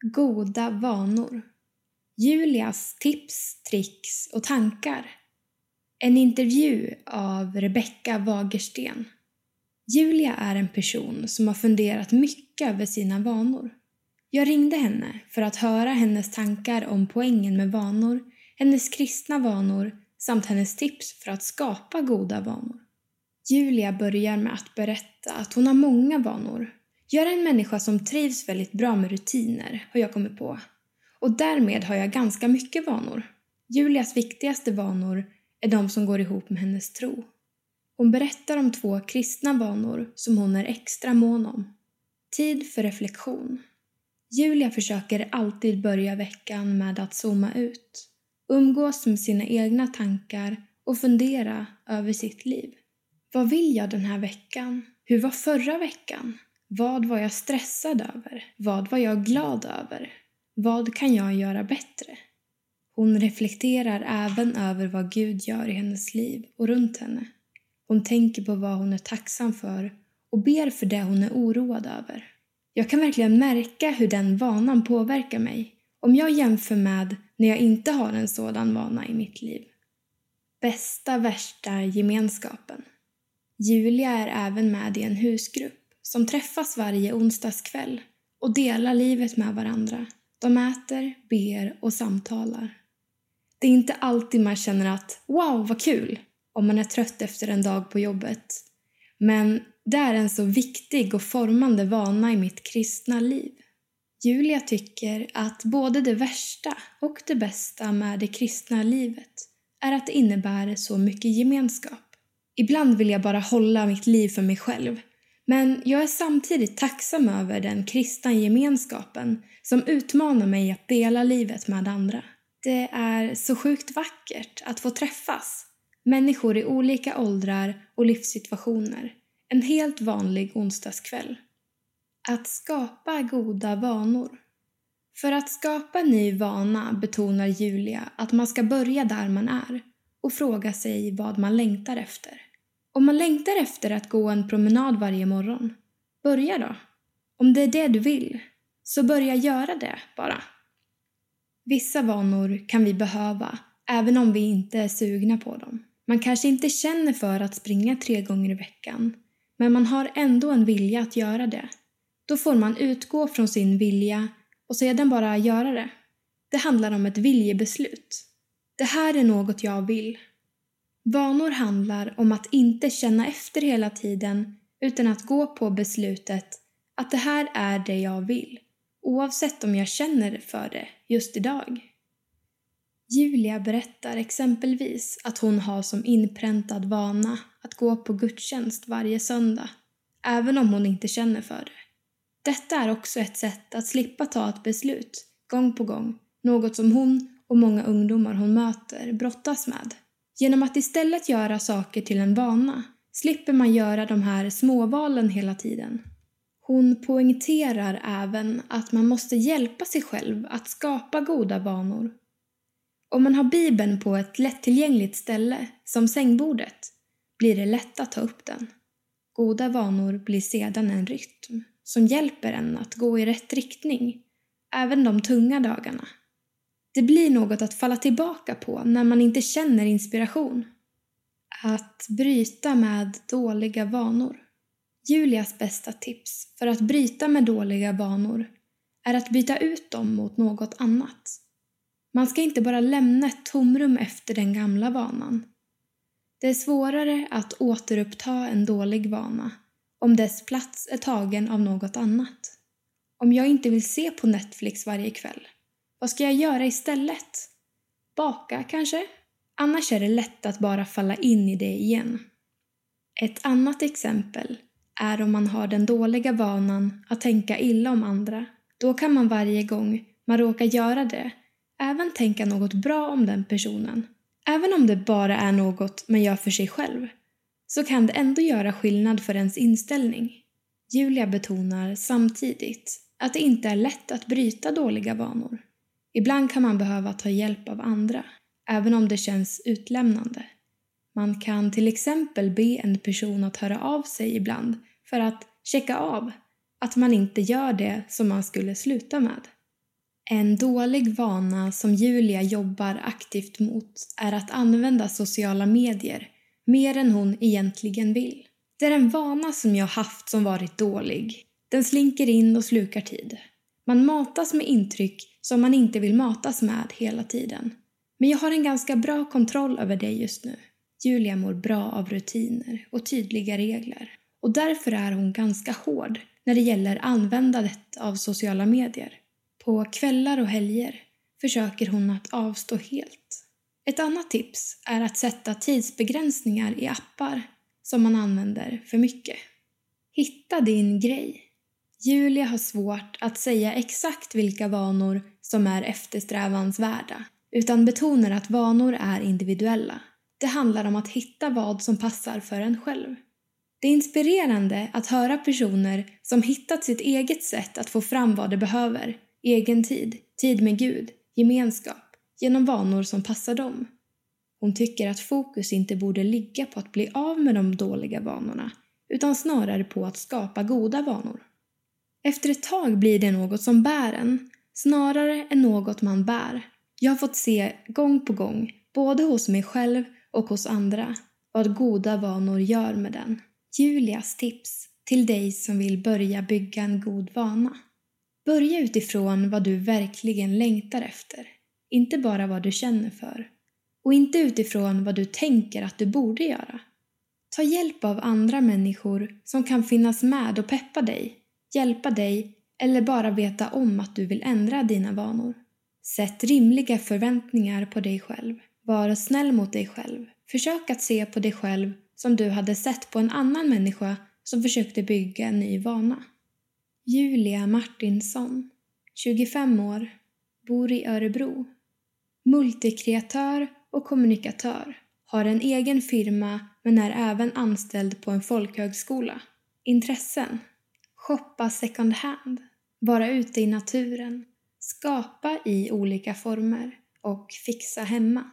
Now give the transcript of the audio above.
Goda vanor. Julias tips, tricks och tankar. En intervju av Rebecka Wagersten. Julia är en person som har funderat mycket över sina vanor. Jag ringde henne för att höra hennes tankar om poängen med vanor, hennes kristna vanor samt hennes tips för att skapa goda vanor. Julia börjar med att berätta att hon har många vanor. Jag är en människa som trivs väldigt bra med rutiner, har jag kommit på. Och därmed har jag ganska mycket vanor. Julias viktigaste vanor är de som går ihop med hennes tro. Hon berättar om två kristna vanor som hon är extra mån om. Tid för reflektion. Julia försöker alltid börja veckan med att zooma ut, umgås med sina egna tankar och fundera över sitt liv. Vad vill jag den här veckan? Hur var förra veckan? Vad var jag stressad över? Vad var jag glad över? Vad kan jag göra bättre? Hon reflekterar även över vad Gud gör i hennes liv och runt henne. Hon tänker på vad hon är tacksam för och ber för det hon är oroad över. Jag kan verkligen märka hur den vanan påverkar mig om jag jämför med när jag inte har en sådan vana i mitt liv. Bästa värsta gemenskapen. Julia är även med i en husgrupp som träffas varje onsdagskväll och delar livet med varandra. De äter, ber och samtalar. Det är inte alltid man känner att “wow, vad kul” om man är trött efter en dag på jobbet. Men det är en så viktig och formande vana i mitt kristna liv. Julia tycker att både det värsta och det bästa med det kristna livet är att det innebär så mycket gemenskap. Ibland vill jag bara hålla mitt liv för mig själv. Men jag är samtidigt tacksam över den kristna gemenskapen som utmanar mig att dela livet med andra. Det är så sjukt vackert att få träffas. Människor i olika åldrar och livssituationer. En helt vanlig onsdagskväll. Att skapa goda vanor. För att skapa en ny vana betonar Julia att man ska börja där man är och fråga sig vad man längtar efter. Om man längtar efter att gå en promenad varje morgon, börja då. Om det är det du vill, så börja göra det bara. Vissa vanor kan vi behöva, även om vi inte är sugna på dem. Man kanske inte känner för att springa tre gånger i veckan, men man har ändå en vilja att göra det. Då får man utgå från sin vilja och sedan bara göra det. Det handlar om ett viljebeslut. Det här är något jag vill. Vanor handlar om att inte känna efter hela tiden utan att gå på beslutet att det här är det jag vill, oavsett om jag känner för det just idag. Julia berättar exempelvis att hon har som inpräntad vana att gå på gudstjänst varje söndag, även om hon inte känner för det. Detta är också ett sätt att slippa ta ett beslut, gång på gång, något som hon och många ungdomar hon möter brottas med. Genom att istället göra saker till en vana slipper man göra de här småvalen hela tiden. Hon poängterar även att man måste hjälpa sig själv att skapa goda vanor. Om man har Bibeln på ett lättillgängligt ställe, som sängbordet, blir det lätt att ta upp den. Goda vanor blir sedan en rytm som hjälper en att gå i rätt riktning, även de tunga dagarna. Det blir något att falla tillbaka på när man inte känner inspiration. Att bryta med dåliga vanor. Julias bästa tips för att bryta med dåliga vanor är att byta ut dem mot något annat. Man ska inte bara lämna ett tomrum efter den gamla vanan. Det är svårare att återuppta en dålig vana om dess plats är tagen av något annat. Om jag inte vill se på Netflix varje kväll vad ska jag göra istället? Baka kanske? Annars är det lätt att bara falla in i det igen. Ett annat exempel är om man har den dåliga vanan att tänka illa om andra. Då kan man varje gång man råkar göra det även tänka något bra om den personen. Även om det bara är något man gör för sig själv så kan det ändå göra skillnad för ens inställning. Julia betonar samtidigt att det inte är lätt att bryta dåliga vanor. Ibland kan man behöva ta hjälp av andra, även om det känns utlämnande. Man kan till exempel be en person att höra av sig ibland för att checka av att man inte gör det som man skulle sluta med. En dålig vana som Julia jobbar aktivt mot är att använda sociala medier mer än hon egentligen vill. Det är en vana som jag haft som varit dålig. Den slinker in och slukar tid. Man matas med intryck som man inte vill matas med hela tiden. Men jag har en ganska bra kontroll över det just nu. Julia mår bra av rutiner och tydliga regler. Och därför är hon ganska hård när det gäller användandet av sociala medier. På kvällar och helger försöker hon att avstå helt. Ett annat tips är att sätta tidsbegränsningar i appar som man använder för mycket. Hitta din grej. Julia har svårt att säga exakt vilka vanor som är eftersträvansvärda utan betonar att vanor är individuella. Det handlar om att hitta vad som passar för en själv. Det är inspirerande att höra personer som hittat sitt eget sätt att få fram vad de behöver, egen tid, tid med Gud, gemenskap, genom vanor som passar dem. Hon tycker att fokus inte borde ligga på att bli av med de dåliga vanorna, utan snarare på att skapa goda vanor. Efter ett tag blir det något som bär en, snarare än något man bär. Jag har fått se gång på gång, både hos mig själv och hos andra, vad goda vanor gör med den. Julias tips till dig som vill börja bygga en god vana. Börja utifrån vad du verkligen längtar efter, inte bara vad du känner för. Och inte utifrån vad du tänker att du borde göra. Ta hjälp av andra människor som kan finnas med och peppa dig, hjälpa dig eller bara veta om att du vill ändra dina vanor. Sätt rimliga förväntningar på dig själv. Var snäll mot dig själv. Försök att se på dig själv som du hade sett på en annan människa som försökte bygga en ny vana. Julia Martinsson, 25 år, bor i Örebro. Multikreatör och kommunikatör, har en egen firma men är även anställd på en folkhögskola. Intressen? Shoppa second hand, vara ute i naturen, skapa i olika former och fixa hemma.